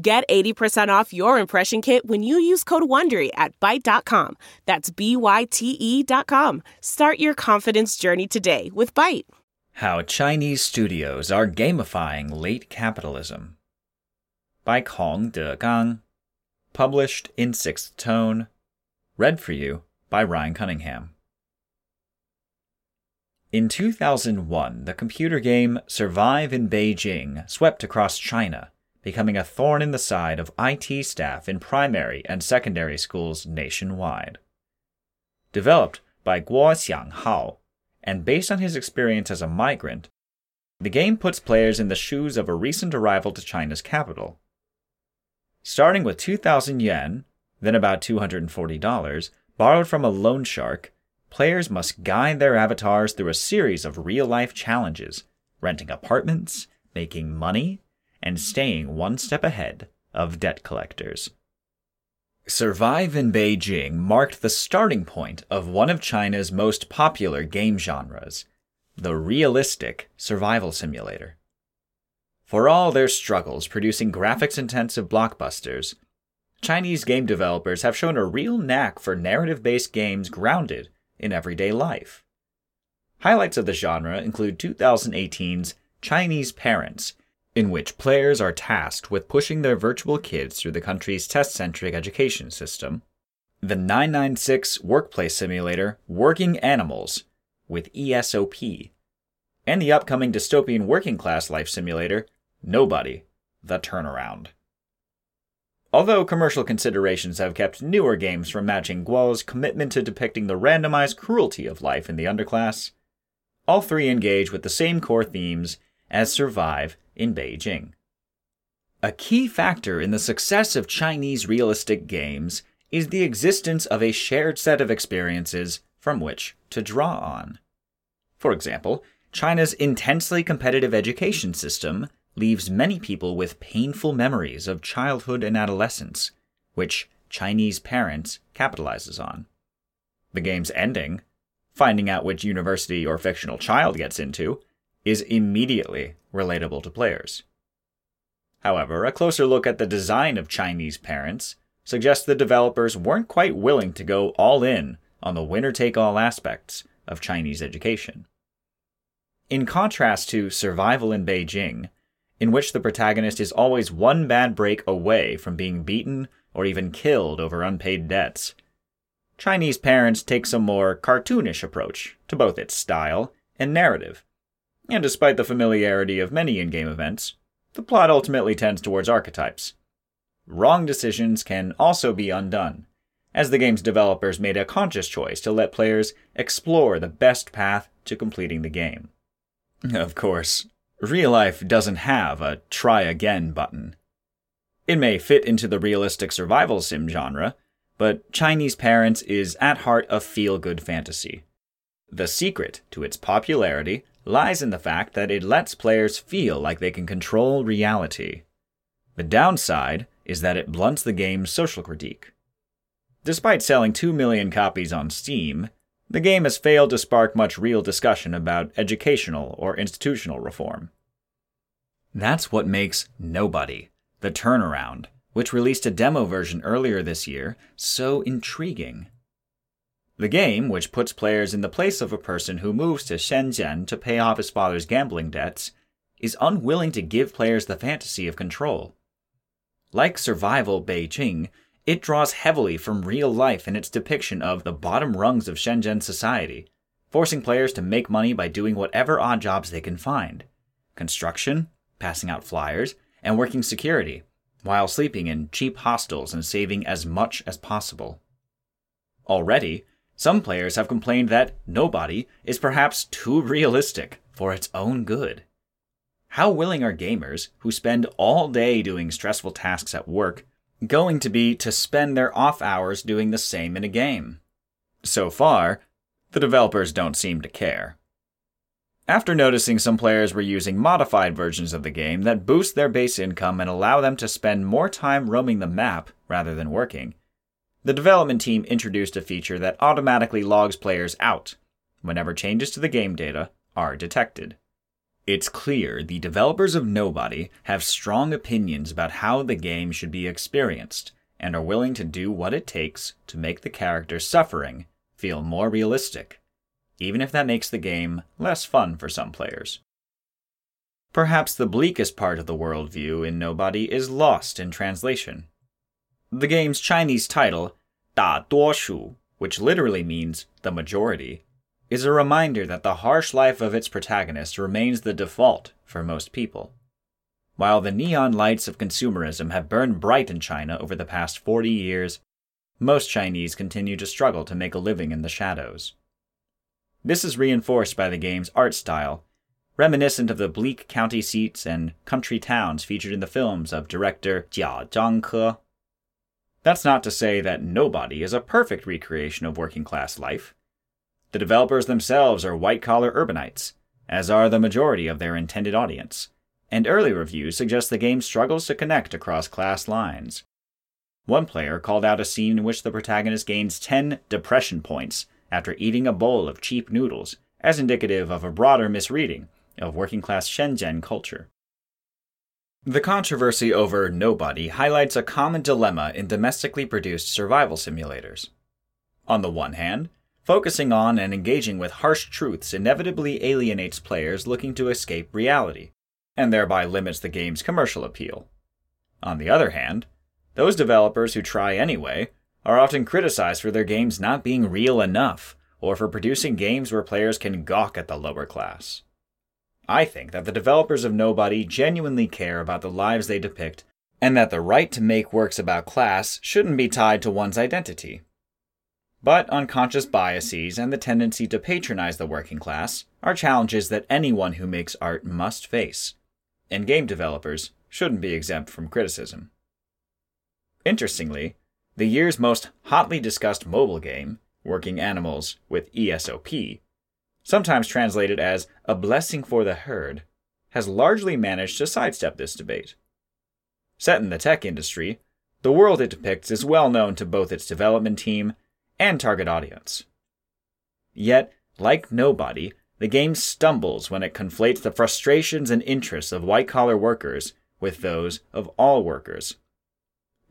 Get 80% off your impression kit when you use code WONDERY at Byte.com. That's B-Y-T-E dot com. Start your confidence journey today with Byte. How Chinese Studios Are Gamifying Late Capitalism by Kong De Gang. Published in Sixth Tone. Read for you by Ryan Cunningham. In 2001, the computer game Survive in Beijing swept across China becoming a thorn in the side of IT staff in primary and secondary schools nationwide. Developed by Guo Xianghao, and based on his experience as a migrant, the game puts players in the shoes of a recent arrival to China's capital. Starting with 2,000 yen, then about $240, borrowed from a loan shark, players must guide their avatars through a series of real life challenges, renting apartments, making money, and staying one step ahead of debt collectors. Survive in Beijing marked the starting point of one of China's most popular game genres, the realistic survival simulator. For all their struggles producing graphics intensive blockbusters, Chinese game developers have shown a real knack for narrative based games grounded in everyday life. Highlights of the genre include 2018's Chinese Parents, in which players are tasked with pushing their virtual kids through the country's test centric education system. The 996 workplace simulator Working Animals with ESOP, and the upcoming dystopian working class life simulator Nobody The Turnaround. Although commercial considerations have kept newer games from matching Guo's commitment to depicting the randomized cruelty of life in the underclass, all three engage with the same core themes as Survive in Beijing. A key factor in the success of Chinese realistic games is the existence of a shared set of experiences from which to draw on. For example, China's intensely competitive education system leaves many people with painful memories of childhood and adolescence, which Chinese parents capitalizes on. The game's ending, finding out which university your fictional child gets into, is immediately relatable to players. However, a closer look at the design of Chinese parents suggests the developers weren't quite willing to go all in on the winner take all aspects of Chinese education. In contrast to Survival in Beijing, in which the protagonist is always one bad break away from being beaten or even killed over unpaid debts, Chinese Parents takes a more cartoonish approach to both its style and narrative and despite the familiarity of many in game events, the plot ultimately tends towards archetypes. Wrong decisions can also be undone, as the game's developers made a conscious choice to let players explore the best path to completing the game. Of course, real life doesn't have a try again button. It may fit into the realistic survival sim genre, but Chinese Parents is at heart a feel good fantasy. The secret to its popularity lies in the fact that it lets players feel like they can control reality. The downside is that it blunts the game's social critique. Despite selling 2 million copies on Steam, the game has failed to spark much real discussion about educational or institutional reform. That's what makes Nobody, The Turnaround, which released a demo version earlier this year, so intriguing. The game, which puts players in the place of a person who moves to Shenzhen to pay off his father's gambling debts, is unwilling to give players the fantasy of control. Like Survival Beijing, it draws heavily from real life in its depiction of the bottom rungs of Shenzhen society, forcing players to make money by doing whatever odd jobs they can find construction, passing out flyers, and working security, while sleeping in cheap hostels and saving as much as possible. Already, some players have complained that Nobody is perhaps too realistic for its own good. how willing are gamers who spend all day doing stressful tasks at work going to be to spend their off hours doing the same in a game? So far, the developers don't seem to care. After noticing some players were using modified versions of the game that boost their base income and allow them to spend more time roaming the map rather than working, the development team introduced a feature that automatically logs players out whenever changes to the game data are detected. It's clear the developers of Nobody have strong opinions about how the game should be experienced and are willing to do what it takes to make the character suffering feel more realistic, even if that makes the game less fun for some players. Perhaps the bleakest part of the worldview in Nobody is lost in translation. The game's Chinese title, Da Duo Shu, which literally means the majority, is a reminder that the harsh life of its protagonist remains the default for most people. While the neon lights of consumerism have burned bright in China over the past 40 years, most Chinese continue to struggle to make a living in the shadows. This is reinforced by the game's art style, reminiscent of the bleak county seats and country towns featured in the films of director Jia Zhangke. That's not to say that Nobody is a perfect recreation of working class life. The developers themselves are white collar urbanites, as are the majority of their intended audience, and early reviews suggest the game struggles to connect across class lines. One player called out a scene in which the protagonist gains 10 depression points after eating a bowl of cheap noodles, as indicative of a broader misreading of working class Shenzhen culture. The controversy over Nobody highlights a common dilemma in domestically produced survival simulators. On the one hand, focusing on and engaging with harsh truths inevitably alienates players looking to escape reality, and thereby limits the game's commercial appeal. On the other hand, those developers who try anyway are often criticized for their games not being real enough, or for producing games where players can gawk at the lower class. I think that the developers of Nobody genuinely care about the lives they depict, and that the right to make works about class shouldn't be tied to one's identity. But unconscious biases and the tendency to patronize the working class are challenges that anyone who makes art must face, and game developers shouldn't be exempt from criticism. Interestingly, the year's most hotly discussed mobile game, Working Animals with ESOP, sometimes translated as a blessing for the herd, has largely managed to sidestep this debate. Set in the tech industry, the world it depicts is well known to both its development team and target audience. Yet, like nobody, the game stumbles when it conflates the frustrations and interests of white collar workers with those of all workers.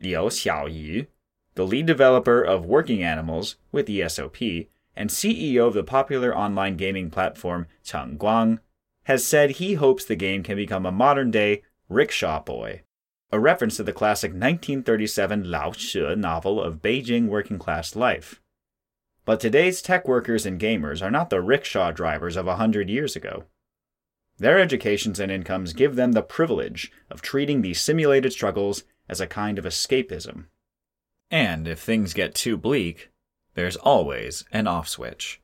Liu Xiaoyu, the lead developer of Working Animals with ESOP and CEO of the popular online gaming platform Chang Guang, has said he hopes the game can become a modern day Rickshaw Boy a reference to the classic 1937 Lao She novel of Beijing working class life. But today's tech workers and gamers are not the rickshaw drivers of a hundred years ago. Their educations and incomes give them the privilege of treating these simulated struggles as a kind of escapism. And if things get too bleak, there's always an off switch.